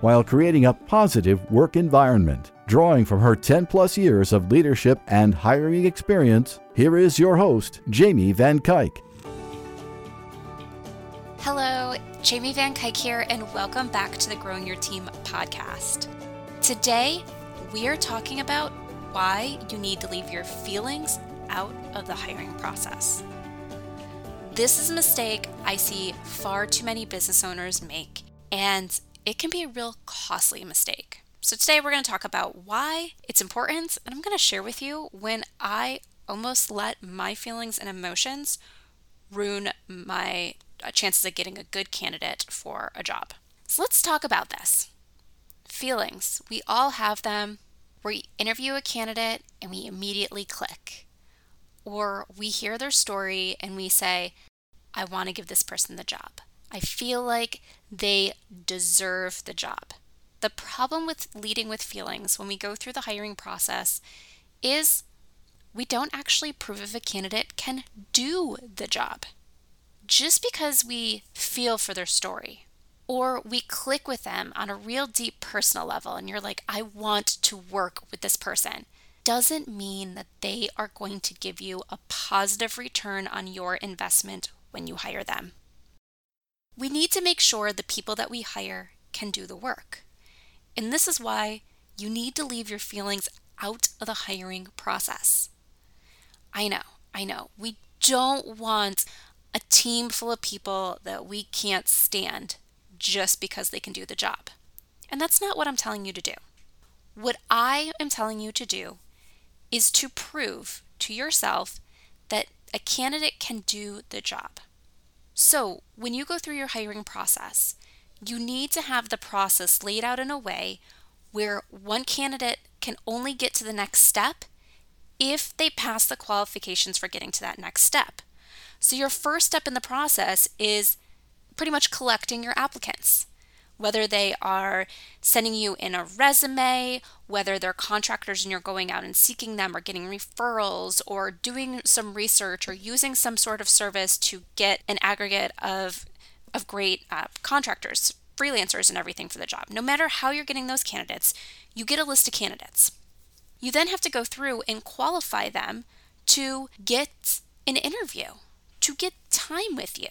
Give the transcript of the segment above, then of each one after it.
while creating a positive work environment. Drawing from her 10 plus years of leadership and hiring experience, here is your host, Jamie Van Cuyk. Hello, Jamie Van Cuyk here, and welcome back to the Growing Your Team podcast. Today, we are talking about why you need to leave your feelings out of the hiring process. This is a mistake I see far too many business owners make, and it can be a real costly mistake. So, today we're going to talk about why it's important, and I'm going to share with you when I almost let my feelings and emotions ruin my uh, chances of getting a good candidate for a job. So, let's talk about this. Feelings, we all have them. We interview a candidate and we immediately click. Or we hear their story and we say, I want to give this person the job. I feel like they deserve the job. The problem with leading with feelings when we go through the hiring process is we don't actually prove if a candidate can do the job. Just because we feel for their story or we click with them on a real deep personal level and you're like, I want to work with this person, doesn't mean that they are going to give you a positive return on your investment when you hire them. We need to make sure the people that we hire can do the work. And this is why you need to leave your feelings out of the hiring process. I know, I know. We don't want a team full of people that we can't stand just because they can do the job. And that's not what I'm telling you to do. What I am telling you to do is to prove to yourself that a candidate can do the job. So, when you go through your hiring process, you need to have the process laid out in a way where one candidate can only get to the next step if they pass the qualifications for getting to that next step. So, your first step in the process is pretty much collecting your applicants whether they are sending you in a resume, whether they're contractors and you're going out and seeking them or getting referrals or doing some research or using some sort of service to get an aggregate of, of great uh, contractors, freelancers, and everything for the job. No matter how you're getting those candidates, you get a list of candidates. You then have to go through and qualify them to get an interview, to get time with you.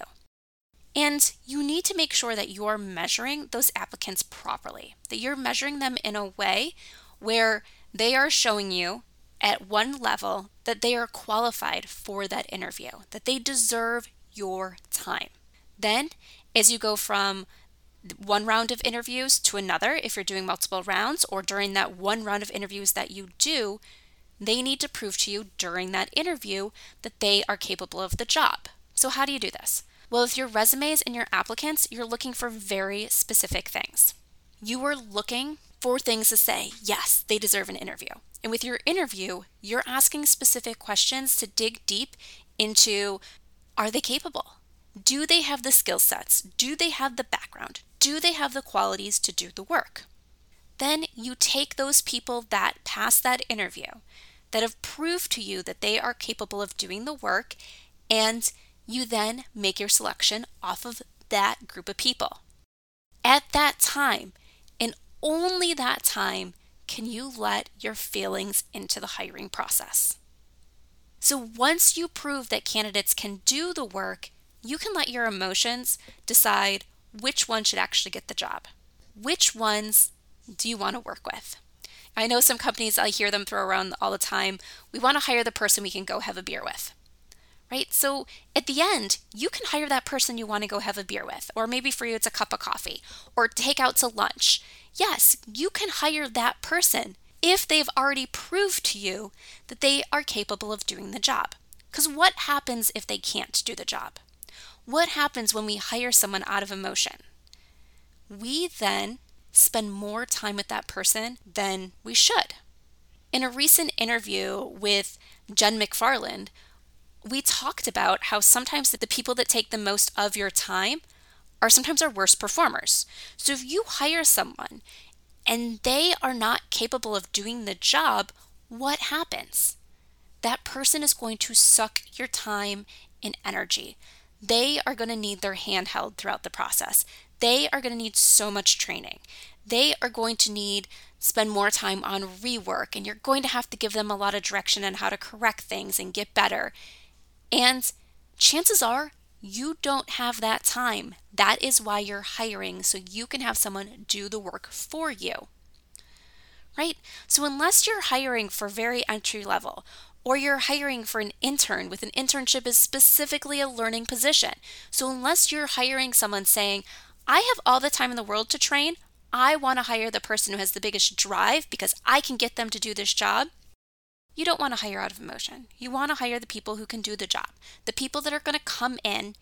And you need to make sure that you're measuring those applicants properly, that you're measuring them in a way where they are showing you at one level that they are qualified for that interview, that they deserve your time. Then, as you go from one round of interviews to another, if you're doing multiple rounds, or during that one round of interviews that you do, they need to prove to you during that interview that they are capable of the job. So, how do you do this? Well, with your resumes and your applicants, you're looking for very specific things. You are looking for things to say, yes, they deserve an interview. And with your interview, you're asking specific questions to dig deep into are they capable? Do they have the skill sets? Do they have the background? Do they have the qualities to do the work? Then you take those people that pass that interview, that have proved to you that they are capable of doing the work, and you then make your selection off of that group of people. At that time, and only that time, can you let your feelings into the hiring process. So once you prove that candidates can do the work, you can let your emotions decide which one should actually get the job. Which ones do you want to work with? I know some companies, I hear them throw around all the time. We want to hire the person we can go have a beer with right? So at the end, you can hire that person you want to go have a beer with, or maybe for you it's a cup of coffee, or take out to lunch. Yes, you can hire that person if they've already proved to you that they are capable of doing the job. Because what happens if they can't do the job? What happens when we hire someone out of emotion? We then spend more time with that person than we should. In a recent interview with Jen McFarland, we talked about how sometimes the people that take the most of your time are sometimes our worst performers. So if you hire someone and they are not capable of doing the job, what happens? That person is going to suck your time and energy. They are going to need their hand held throughout the process. They are going to need so much training. They are going to need spend more time on rework and you're going to have to give them a lot of direction on how to correct things and get better. And chances are you don't have that time. That is why you're hiring, so you can have someone do the work for you. Right? So, unless you're hiring for very entry level, or you're hiring for an intern with an internship is specifically a learning position. So, unless you're hiring someone saying, I have all the time in the world to train, I want to hire the person who has the biggest drive because I can get them to do this job, you don't want to hire out of emotion. You want to hire the people who can do the job, the people that are going to come in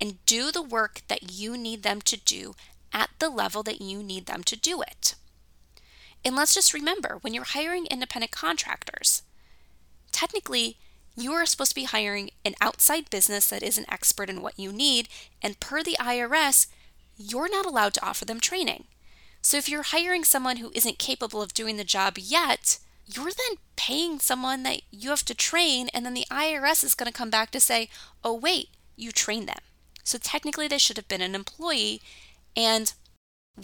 and do the work that you need them to do at the level that you need them to do it. And let's just remember when you're hiring independent contractors, technically, you are supposed to be hiring an outside business that is an expert in what you need, and per the IRS, you're not allowed to offer them training. So if you're hiring someone who isn't capable of doing the job yet, you're then paying someone that you have to train, and then the IRS is going to come back to say, oh, wait, you trained them. So technically, they should have been an employee, and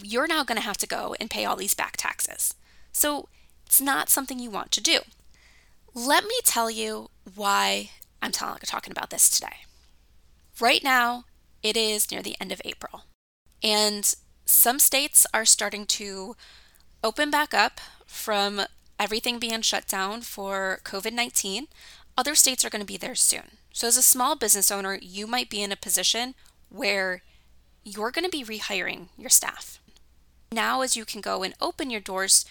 you're now going to have to go and pay all these back taxes. So it's not something you want to do. Let me tell you why I'm talking about this today. Right now, it is near the end of April, and some states are starting to open back up from everything being shut down for COVID 19, other states are going to be there soon. So, as a small business owner, you might be in a position where you're going to be rehiring your staff. Now, as you can go and open your doors,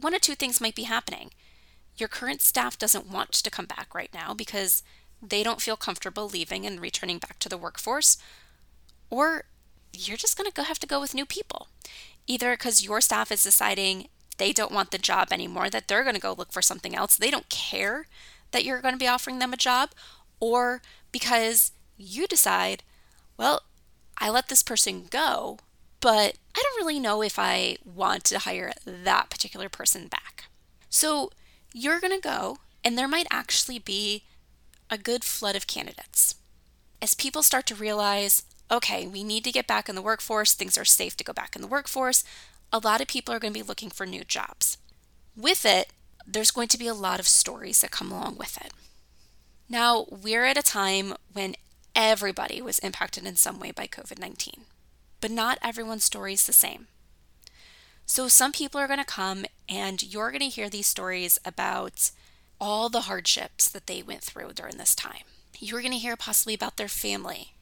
one or two things might be happening. Your current staff doesn't want to come back right now because they don't feel comfortable leaving and returning back to the workforce, or you're just going to have to go with new people. Either because your staff is deciding, they don't want the job anymore, that they're going to go look for something else. They don't care that you're going to be offering them a job, or because you decide, well, I let this person go, but I don't really know if I want to hire that particular person back. So you're going to go, and there might actually be a good flood of candidates. As people start to realize, okay, we need to get back in the workforce, things are safe to go back in the workforce, a lot of people are going to be looking for new jobs. With it, there's going to be a lot of stories that come along with it. Now, we're at a time when everybody was impacted in some way by COVID 19, but not everyone's story is the same. So, some people are going to come and you're going to hear these stories about all the hardships that they went through during this time. You're going to hear possibly about their family,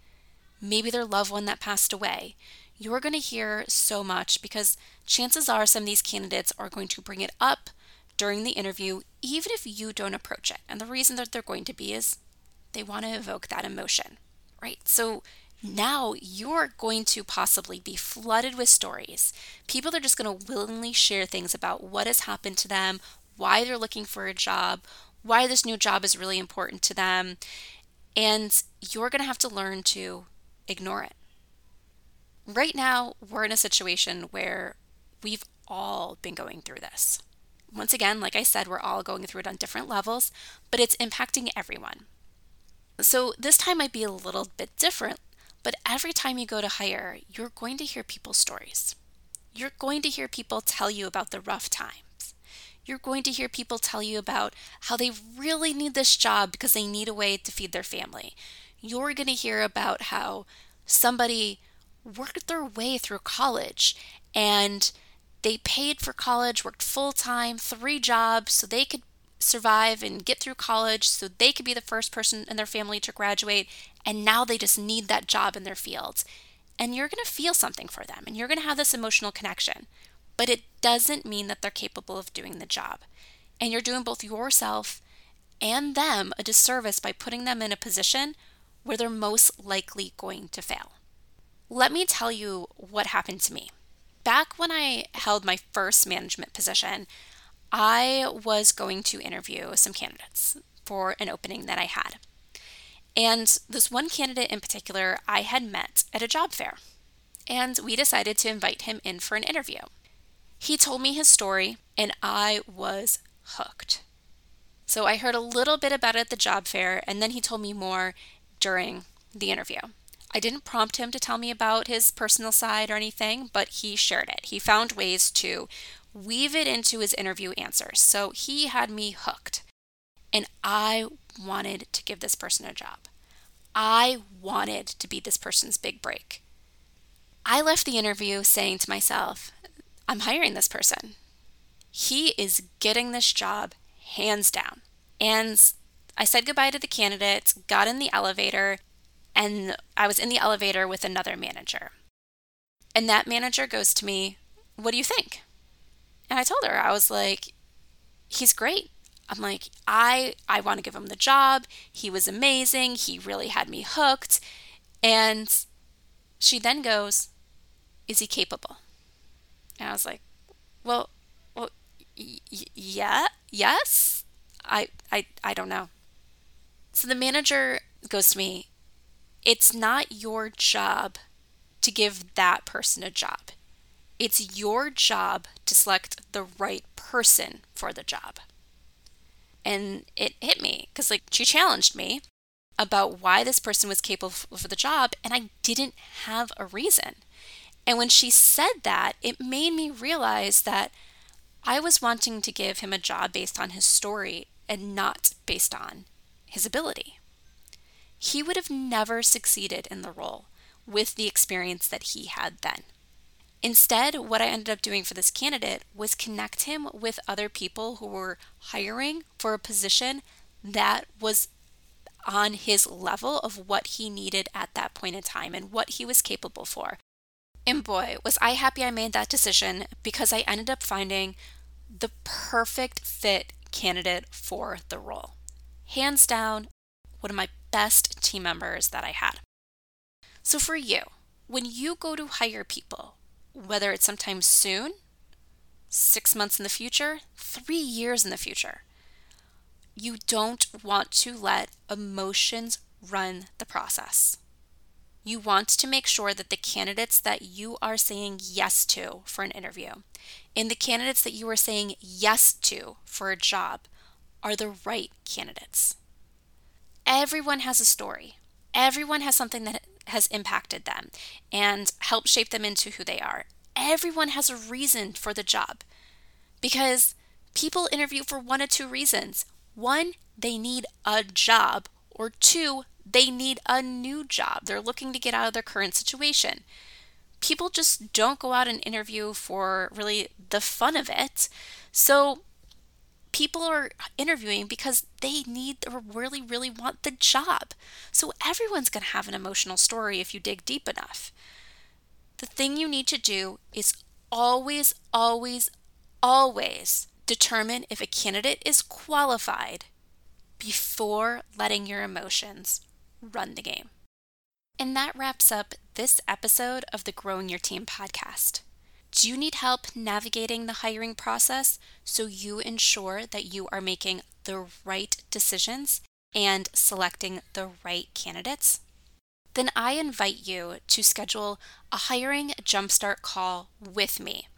maybe their loved one that passed away you're going to hear so much because chances are some of these candidates are going to bring it up during the interview, even if you don't approach it. And the reason that they're going to be is they want to evoke that emotion, right? So now you're going to possibly be flooded with stories. People are just going to willingly share things about what has happened to them, why they're looking for a job, why this new job is really important to them. And you're going to have to learn to ignore it right now, we're in a situation where we've all been going through this. Once again, like I said, we're all going through it on different levels, but it's impacting everyone. So this time might be a little bit different, but every time you go to hire, you're going to hear people's stories. You're going to hear people tell you about the rough times. You're going to hear people tell you about how they really need this job because they need a way to feed their family. You're going to hear about how somebody worked their way through college and they paid for college, worked full time, three jobs so they could survive and get through college so they could be the first person in their family to graduate. And now they just need that job in their field. And you're going to feel something for them and you're going to have this emotional connection. But it doesn't mean that they're capable of doing the job. And you're doing both yourself and them a disservice by putting them in a position where they're most likely going to fail. Let me tell you what happened to me. back when I held my first management position, I was going to interview some candidates for an opening that I had. And this one candidate in particular, I had met at a job fair. And we decided to invite him in for an interview. He told me his story, and I was hooked. So I heard a little bit about it at the job fair, and then he told me more during the interview. I didn't prompt him to tell me about his personal side or anything, but he shared it. He found ways to weave it into his interview answers. So he had me hooked. And I wanted to give this person a job. I wanted to be this person's big break. I left the interview saying to myself, I'm hiring this person. He is getting this job hands down. And I said goodbye to the candidates, got in the elevator, and I was in the elevator with another manager. And that manager goes to me, What do you think? And I told her, I was like, He's great. I'm like, I I want to give him the job. He was amazing. He really had me hooked. And she then goes, Is he capable? And I was like, Well, well, y- yeah, yes. I I I don't know. So the manager goes to me, it's not your job to give that person a job. It's your job to select the right person for the job. And it hit me because, like, she challenged me about why this person was capable for the job, and I didn't have a reason. And when she said that, it made me realize that I was wanting to give him a job based on his story and not based on his ability he would have never succeeded in the role with the experience that he had then. Instead, what I ended up doing for this candidate was connect him with other people who were hiring for a position that was on his level of what he needed at that point in time and what he was capable for. And boy, was I happy I made that decision because I ended up finding the perfect fit candidate for the role. Hands down, one of my best team members that I had. So, for you, when you go to hire people, whether it's sometime soon, six months in the future, three years in the future, you don't want to let emotions run the process. You want to make sure that the candidates that you are saying yes to for an interview and the candidates that you are saying yes to for a job are the right candidates. Everyone has a story. Everyone has something that has impacted them and helped shape them into who they are. Everyone has a reason for the job because people interview for one of two reasons. One, they need a job, or two, they need a new job. They're looking to get out of their current situation. People just don't go out and interview for really the fun of it. So people are interviewing because they need or really, really want the job. So everyone's going to have an emotional story if you dig deep enough. The thing you need to do is always, always, always determine if a candidate is qualified before letting your emotions run the game. And that wraps up this episode of the Growing Your Team podcast. Do you need help navigating the hiring process so you ensure that you are making the right decisions and selecting the right candidates? Then I invite you to schedule a hiring jumpstart call with me.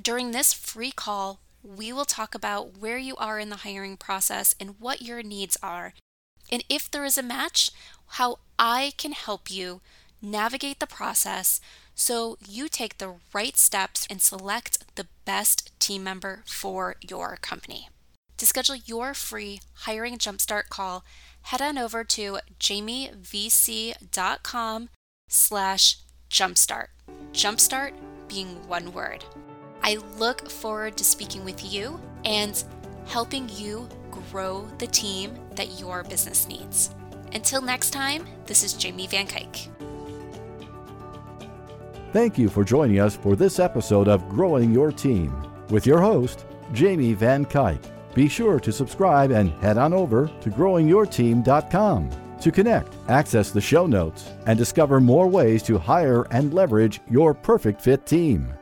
During this free call, we will talk about where you are in the hiring process and what your needs are. And if there is a match, how I can help you navigate the process so you take the right steps and select the best team member for your company. To schedule your free hiring jumpstart call, head on over to jamievc.com slash jumpstart. Jumpstart being one word. I look forward to speaking with you and helping you grow the team that your business needs. Until next time, this is Jamie Van Cuyk. Thank you for joining us for this episode of Growing Your Team with your host, Jamie Van Cuyk. Be sure to subscribe and head on over to growingyourteam.com to connect, access the show notes, and discover more ways to hire and leverage your perfect fit team.